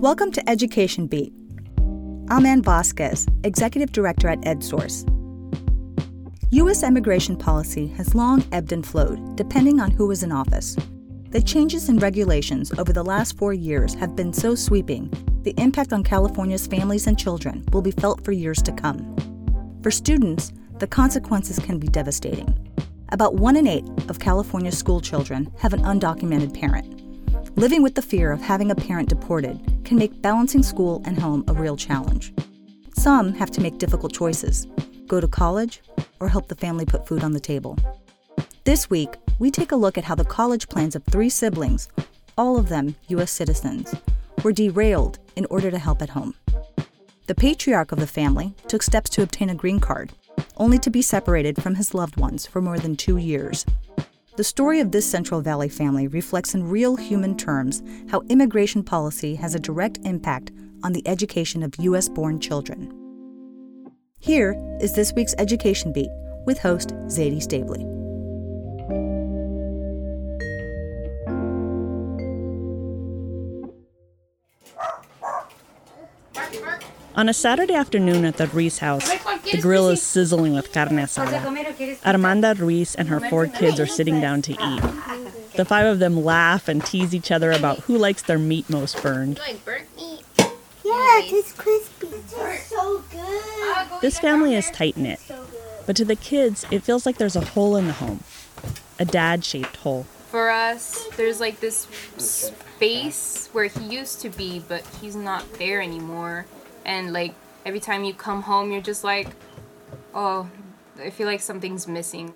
Welcome to Education Beat. I'm Ann Vasquez, Executive Director at EdSource. U.S. immigration policy has long ebbed and flowed, depending on who is in office. The changes in regulations over the last four years have been so sweeping, the impact on California's families and children will be felt for years to come. For students, the consequences can be devastating. About one in eight of California's school children have an undocumented parent. Living with the fear of having a parent deported can make balancing school and home a real challenge. Some have to make difficult choices go to college or help the family put food on the table. This week, we take a look at how the college plans of three siblings, all of them U.S. citizens, were derailed in order to help at home. The patriarch of the family took steps to obtain a green card, only to be separated from his loved ones for more than two years. The story of this Central Valley family reflects in real human terms how immigration policy has a direct impact on the education of U.S. born children. Here is this week's Education Beat with host Zadie Stavely. On a Saturday afternoon at the Ruiz house, the grill is sizzling with carne asada. Armanda Ruiz and her four kids are sitting down to eat. The five of them laugh and tease each other about who likes their meat most burned. Like burnt meat. Yeah, it's crispy. It's so good. This family is tight knit, but to the kids, it feels like there's a hole in the home a dad shaped hole. For us, there's like this space where he used to be, but he's not there anymore. And like every time you come home, you're just like, oh, I feel like something's missing.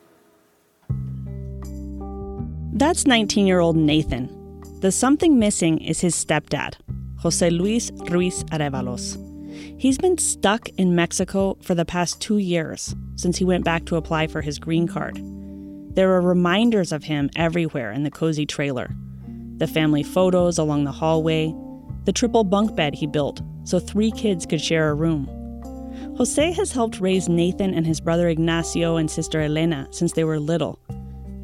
That's 19 year old Nathan. The something missing is his stepdad, Jose Luis Ruiz Arevalos. He's been stuck in Mexico for the past two years since he went back to apply for his green card. There are reminders of him everywhere in the cozy trailer the family photos along the hallway, the triple bunk bed he built so three kids could share a room. Jose has helped raise Nathan and his brother Ignacio and sister Elena since they were little.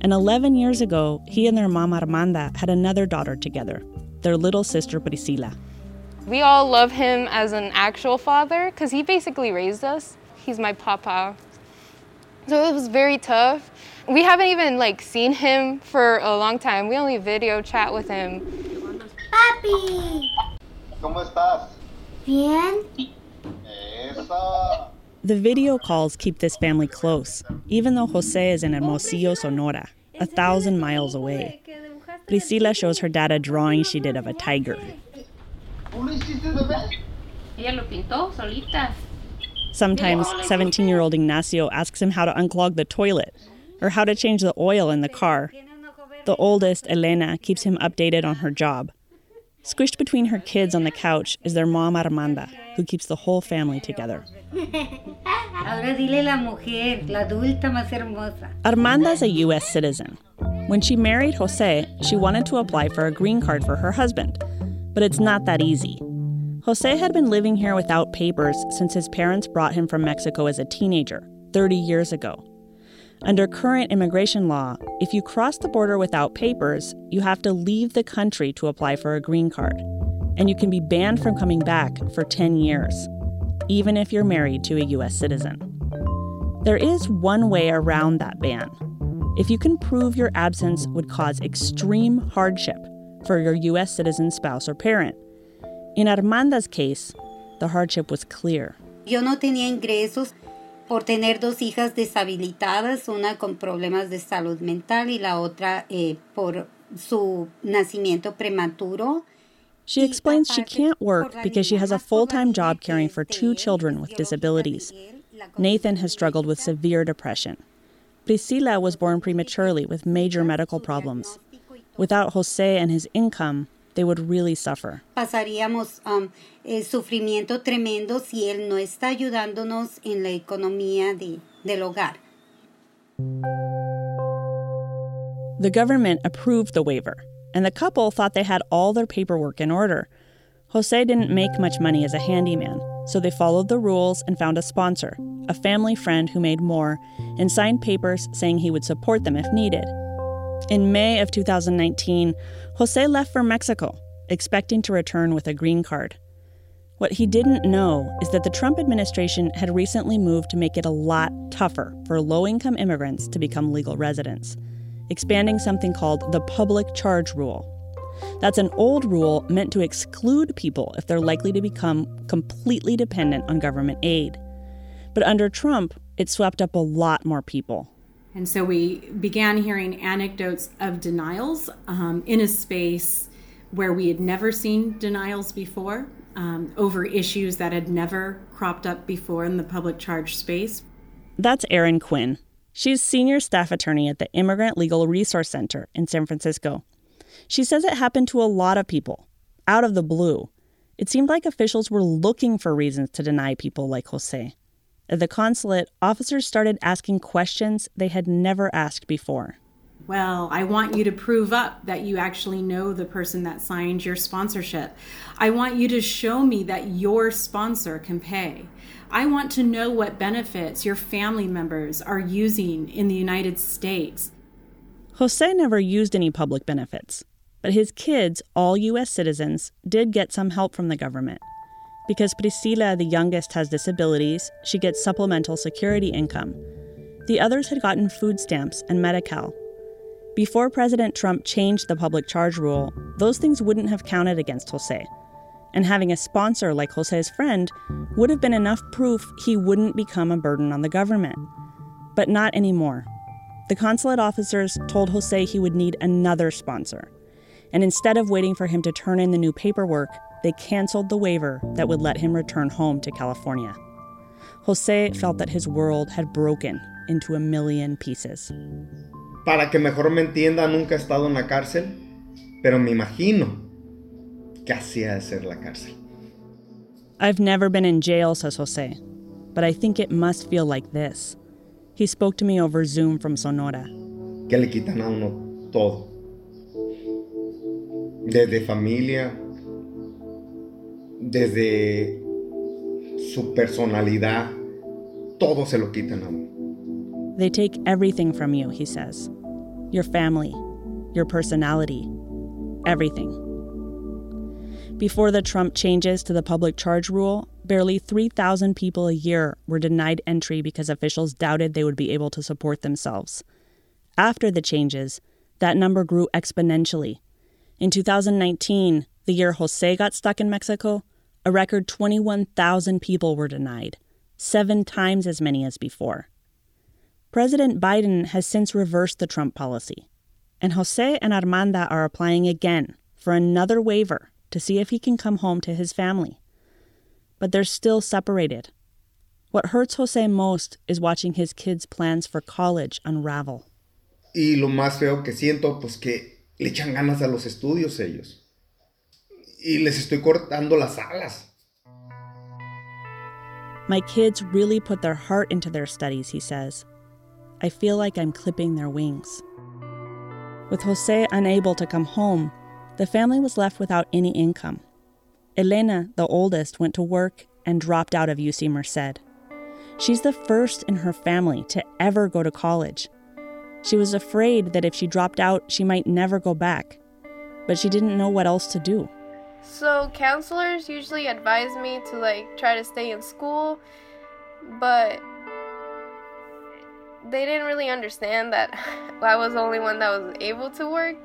And 11 years ago, he and their mom Armanda had another daughter together, their little sister Priscila. We all love him as an actual father because he basically raised us. He's my papa. So it was very tough. We haven't even like seen him for a long time. We only video chat with him. Papi. ¿Cómo estás? Bien. The video calls keep this family close, even though Jose is in Hermosillo, Sonora, a thousand miles away. Priscila shows her dad a drawing she did of a tiger. ¿Tú lo hiciste, bebé? Ella lo pintó solita. Sometimes 17 year old Ignacio asks him how to unclog the toilet or how to change the oil in the car. The oldest, Elena, keeps him updated on her job. Squished between her kids on the couch is their mom, Armanda, who keeps the whole family together. Ahora dile la mujer, la adulta más hermosa. Armanda's a U.S. citizen. When she married Jose, she wanted to apply for a green card for her husband, but it's not that easy. Jose had been living here without papers since his parents brought him from Mexico as a teenager, 30 years ago. Under current immigration law, if you cross the border without papers, you have to leave the country to apply for a green card, and you can be banned from coming back for 10 years, even if you're married to a U.S. citizen. There is one way around that ban. If you can prove your absence would cause extreme hardship for your U.S. citizen spouse or parent. In Armanda's case, the hardship was clear. Yo no tenía ingresos por tener dos hijas deshabilitadas, una con problemas de salud mental y la otra eh, por su nacimiento prematuro. She explains she can't work because she has a full time job caring for two children with disabilities. Nathan has struggled with severe depression. Priscila was born prematurely with major medical problems. Without Jose and his income, they would really suffer. Pasaríamos um, eh, sufrimiento tremendo si él no está ayudándonos en la economía de, del hogar. The government approved the waiver, and the couple thought they had all their paperwork in order. Jose didn't make much money as a handyman, so they followed the rules and found a sponsor, a family friend who made more, and signed papers saying he would support them if needed. In May of 2019, Jose left for Mexico, expecting to return with a green card. What he didn't know is that the Trump administration had recently moved to make it a lot tougher for low income immigrants to become legal residents, expanding something called the public charge rule. That's an old rule meant to exclude people if they're likely to become completely dependent on government aid. But under Trump, it swept up a lot more people. And so we began hearing anecdotes of denials um, in a space where we had never seen denials before um, over issues that had never cropped up before in the public charge space. That's Erin Quinn. She's senior staff attorney at the Immigrant Legal Resource Center in San Francisco. She says it happened to a lot of people, out of the blue. It seemed like officials were looking for reasons to deny people like Jose. At the consulate, officers started asking questions they had never asked before. Well, I want you to prove up that you actually know the person that signed your sponsorship. I want you to show me that your sponsor can pay. I want to know what benefits your family members are using in the United States. Jose never used any public benefits, but his kids, all U.S. citizens, did get some help from the government. Because Priscila, the youngest, has disabilities, she gets supplemental security income. The others had gotten food stamps and Medi Cal, before President Trump changed the public charge rule, those things wouldn't have counted against Jose. And having a sponsor like Jose's friend would have been enough proof he wouldn't become a burden on the government. But not anymore. The consulate officers told Jose he would need another sponsor. And instead of waiting for him to turn in the new paperwork, they canceled the waiver that would let him return home to California. Jose felt that his world had broken into a million pieces. Para que mejor me entienda, nunca he estado en la cárcel, pero me imagino que así ha de ser la cárcel. I've never been in jail, says Jose, but I think it must feel like this. He spoke to me over Zoom from Sonora. Que le quitan a uno todo. Desde familia, desde su personalidad, todo se lo quitan a uno. They take everything from you, he says your family, your personality, everything. Before the Trump changes to the public charge rule, barely 3,000 people a year were denied entry because officials doubted they would be able to support themselves. After the changes, that number grew exponentially. In 2019, the year Jose got stuck in Mexico, a record 21,000 people were denied, seven times as many as before. President Biden has since reversed the Trump policy, and Jose and Armanda are applying again for another waiver to see if he can come home to his family. But they're still separated. What hurts Jose most is watching his kids' plans for college unravel. Y lo más feo que siento, pues que le echan ganas a los estudios ellos. Y les estoy cortando las alas. My kids really put their heart into their studies, he says. I feel like I'm clipping their wings. With Jose unable to come home, the family was left without any income. Elena, the oldest, went to work and dropped out of UC Merced. She's the first in her family to ever go to college. She was afraid that if she dropped out, she might never go back, but she didn't know what else to do. So, counselors usually advise me to like try to stay in school, but they didn't really understand that I was the only one that was able to work.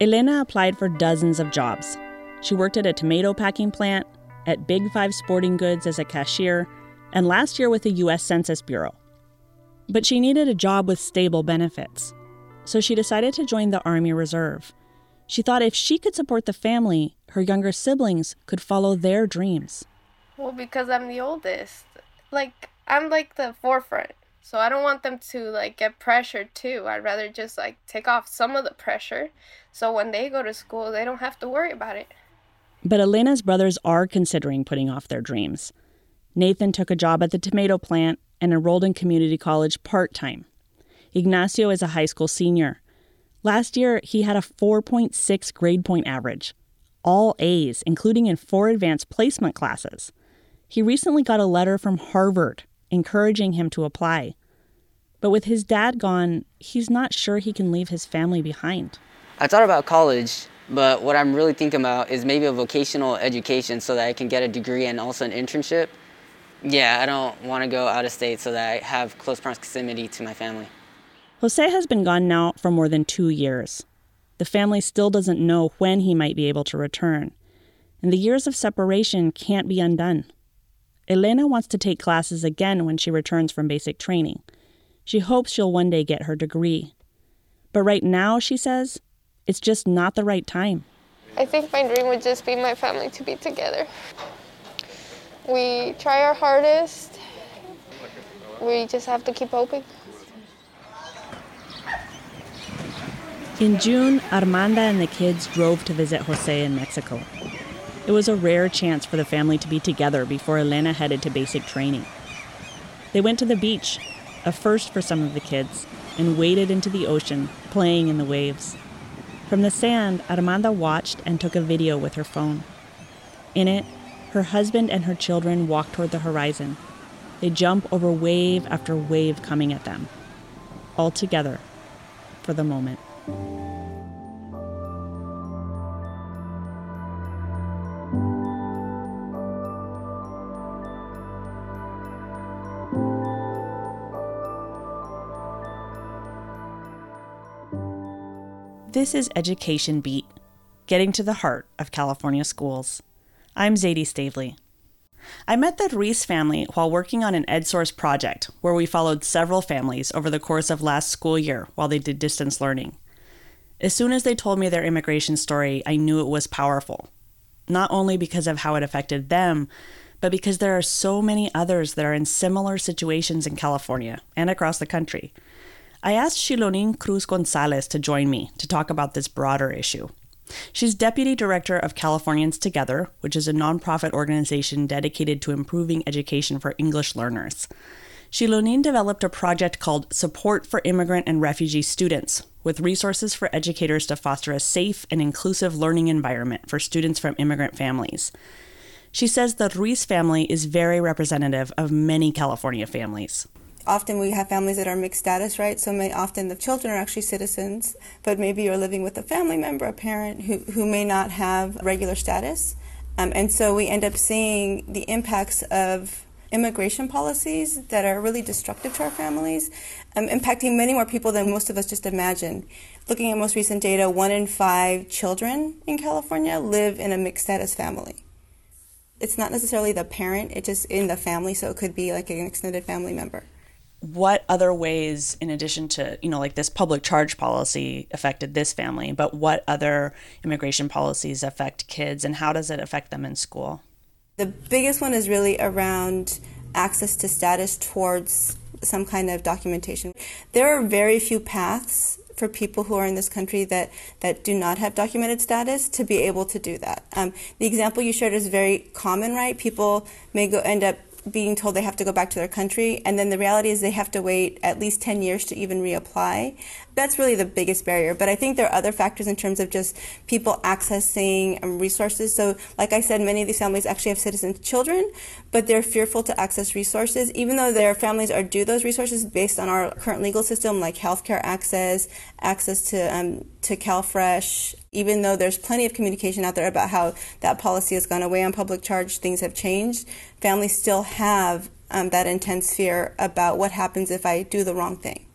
Elena applied for dozens of jobs. She worked at a tomato packing plant, at Big Five Sporting Goods as a cashier, and last year with the U.S. Census Bureau. But she needed a job with stable benefits. So she decided to join the Army Reserve. She thought if she could support the family, her younger siblings could follow their dreams. Well, because I'm the oldest. Like, I'm like the forefront. So I don't want them to like get pressured too. I'd rather just like take off some of the pressure so when they go to school, they don't have to worry about it. But Elena's brothers are considering putting off their dreams. Nathan took a job at the tomato plant and enrolled in community college part time. Ignacio is a high school senior. Last year, he had a 4.6 grade point average, all A's, including in four advanced placement classes. He recently got a letter from Harvard encouraging him to apply. But with his dad gone, he's not sure he can leave his family behind. I thought about college, But what I'm really thinking about is maybe a vocational education so that I can get a degree and also an internship. Yeah, I don't want to go out of state so that I have close proximity to my family. Jose has been gone now for more than two years. The family still doesn't know when he might be able to return, and the years of separation can't be undone. Elena wants to take classes again when she returns from basic training. She hopes she'll one day get her degree. But right now, she says, it's just not the right time. I think my dream would just be my family to be together. We try our hardest. We just have to keep hoping. In June, Armanda and the kids drove to visit Jose in Mexico. It was a rare chance for the family to be together before Elena headed to basic training. They went to the beach, a first for some of the kids, and waded into the ocean, playing in the waves. From the sand, Armanda watched and took a video with her phone. In it, her husband and her children walk toward the horizon. They jump over wave after wave coming at them, all together for the moment. This is Education Beat, getting to the heart of California schools. I'm Zadie Stavely. I met the Ruiz family while working on an EdSource project where we followed several families over the course of last school year while they did distance learning. As soon as they told me their immigration story, I knew it was powerful. Not only because of how it affected them, but because there are so many others that are in similar situations in California and across the country. I asked Xilonin Cruz Gonzalez to join me to talk about this broader issue. She's Deputy Director of Californians Together, which is a nonprofit organization dedicated to improving education for English learners. Xilonin developed a project called Support for Immigrant and Refugee Students, with resources for educators to foster a safe and inclusive learning environment for students from immigrant families. She says the Ruiz family is very representative of many California families often we have families that are mixed status, right? So may, often the children are actually citizens, but maybe you're living with a family member, a parent who, who may not have regular status. Um, and so we end up seeing the impacts of immigration policies that are really destructive to our families, um, impacting many more people than most of us just imagine. Looking at most recent data, one in five children in California live in a mixed status family. It's not necessarily the parent, it's just in the family, so it could be like an extended family member what other ways in addition to you know like this public charge policy affected this family but what other immigration policies affect kids and how does it affect them in school the biggest one is really around access to status towards some kind of documentation there are very few paths for people who are in this country that, that do not have documented status to be able to do that. Um, the example you shared is very common, right? People may go end up being told they have to go back to their country, and then the reality is they have to wait at least 10 years to even reapply. That's really the biggest barrier. But I think there are other factors in terms of just people accessing um, resources. So, like I said, many of these families actually have citizen children, but they're fearful to access resources, even though their families are due those resources based on our current legal system, like healthcare access, access to um, to CalFresh, even though there's plenty of communication out there about how that policy has gone away on public charge, things have changed. Families still have um, that intense fear about what happens if I do the wrong thing.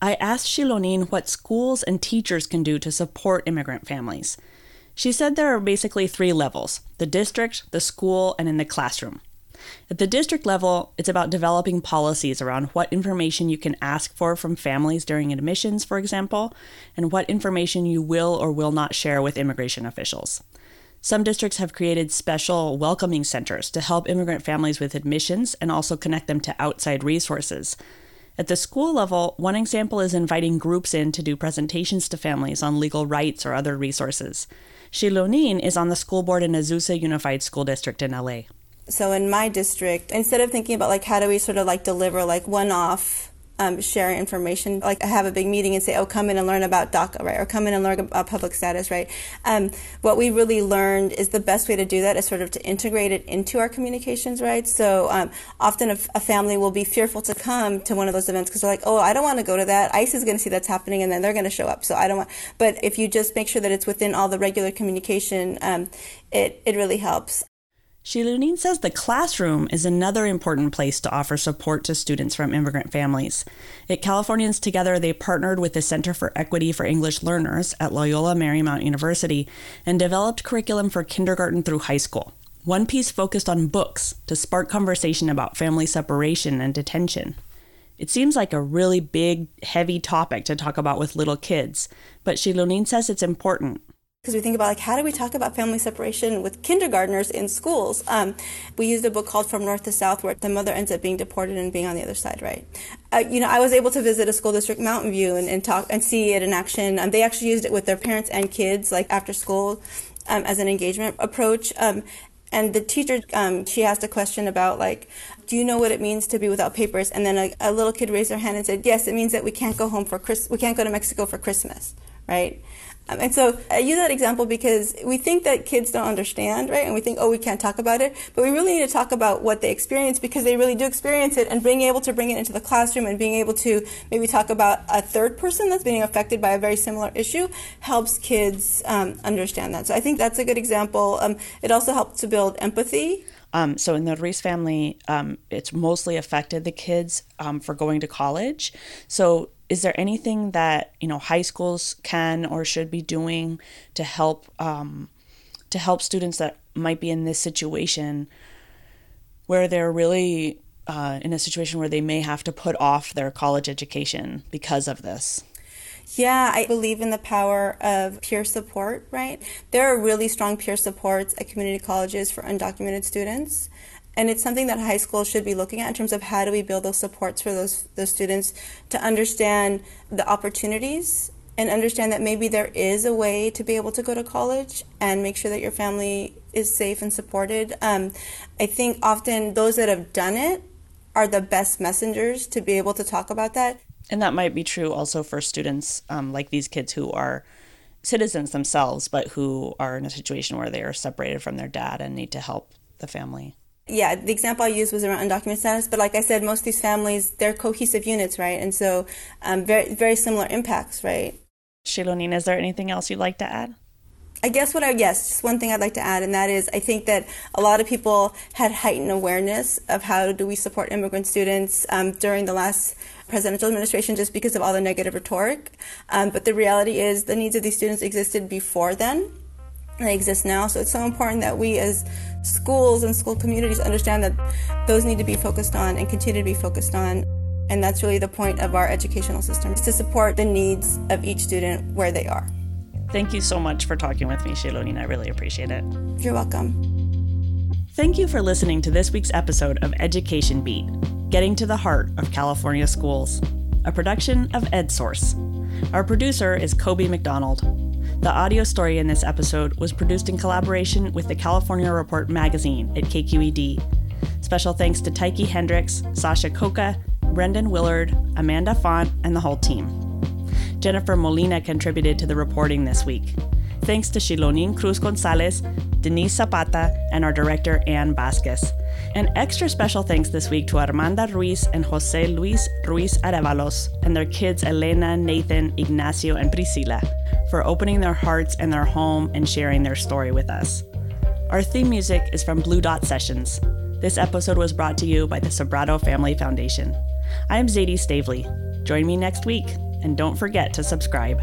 I asked Xilonin what schools and teachers can do to support immigrant families. She said there are basically three levels the district, the school, and in the classroom. At the district level, it's about developing policies around what information you can ask for from families during admissions, for example, and what information you will or will not share with immigration officials. Some districts have created special welcoming centers to help immigrant families with admissions and also connect them to outside resources. At the school level, one example is inviting groups in to do presentations to families on legal rights or other resources. Xilonin is on the school board in Azusa Unified School District in LA so in my district instead of thinking about like how do we sort of like deliver like one off um, share information. Like I have a big meeting and say, "Oh, come in and learn about DACA, right?" Or come in and learn about public status, right? Um, what we really learned is the best way to do that is sort of to integrate it into our communications, right? So um, often a, a, family will be fearful to come to one of those events because they're like, "Oh, I don't want to go to that. ICE is going to see that's happening, and then they're going to show up." So I don't want. But if you just make sure that it's within all the regular communication, um, it it really helps. Xilonin says the classroom is another important place to offer support to students from immigrant families. At Californians Together, they partnered with the Center for Equity for English Learners at Loyola Marymount University and developed curriculum for kindergarten through high school. One piece focused on books to spark conversation about family separation and detention. It seems like a really big, heavy topic to talk about with little kids, but Xilonin says it's important because we think about like how do we talk about family separation with kindergartners in schools? Um, we used a book called from north to south where the mother ends up being deported and being on the other side right? Uh, you know i was able to visit a school district mountain view and, and talk and see it in action. Um, they actually used it with their parents and kids like after school um, as an engagement approach. Um, and the teacher um, she asked a question about like do you know what it means to be without papers? And then a, a little kid raised their hand and said yes it means that we can't go home for Chris- we can't go to mexico for christmas right and so I use that example because we think that kids don't understand, right? And we think, oh, we can't talk about it. But we really need to talk about what they experience because they really do experience it and being able to bring it into the classroom and being able to maybe talk about a third person that's being affected by a very similar issue helps kids um, understand that. So I think that's a good example. Um, it also helps to build empathy. Um, so in the Ruiz family, um, it's mostly affected the kids um, for going to college. So is there anything that you know high schools can or should be doing to help um, to help students that might be in this situation where they're really uh, in a situation where they may have to put off their college education because of this yeah, I believe in the power of peer support, right? There are really strong peer supports at community colleges for undocumented students. And it's something that high school should be looking at in terms of how do we build those supports for those, those students to understand the opportunities and understand that maybe there is a way to be able to go to college and make sure that your family is safe and supported. Um, I think often those that have done it are the best messengers to be able to talk about that. And that might be true also for students um, like these kids who are citizens themselves, but who are in a situation where they are separated from their dad and need to help the family yeah, the example I used was around undocumented status, but like I said, most of these families, they're cohesive units, right? And so um, very, very similar impacts, right? Xilonin, is there anything else you'd like to add? I guess what I, yes, just one thing I'd like to add, and that is I think that a lot of people had heightened awareness of how do we support immigrant students um, during the last presidential administration just because of all the negative rhetoric. Um, but the reality is the needs of these students existed before then they exist now. So it's so important that we as schools and school communities understand that those need to be focused on and continue to be focused on. And that's really the point of our educational system is to support the needs of each student where they are. Thank you so much for talking with me, Xilonin. I really appreciate it. You're welcome. Thank you for listening to this week's episode of Education Beat, Getting to the Heart of California Schools, a production of EdSource. Our producer is Kobe McDonald. The audio story in this episode was produced in collaboration with the California Report magazine at KQED. Special thanks to Tyche Hendricks, Sasha Khokha, Brendan Willard, Amanda Font, and the whole team. Jennifer Molina contributed to the reporting this week. Thanks to Xilonin Cruz Gonzalez, Denise Zapata, and our director, Ann Vasquez. And extra special thanks this week to Armanda Ruiz and Jose Luis Ruiz Arevalos and their kids Elena, Nathan, Ignacio, and Priscila for opening their hearts and their home and sharing their story with us. Our theme music is from Blue Dot Sessions. This episode was brought to you by the Sobrato Family Foundation. I am Zadie Stavely. Join me next week, and don't forget to subscribe.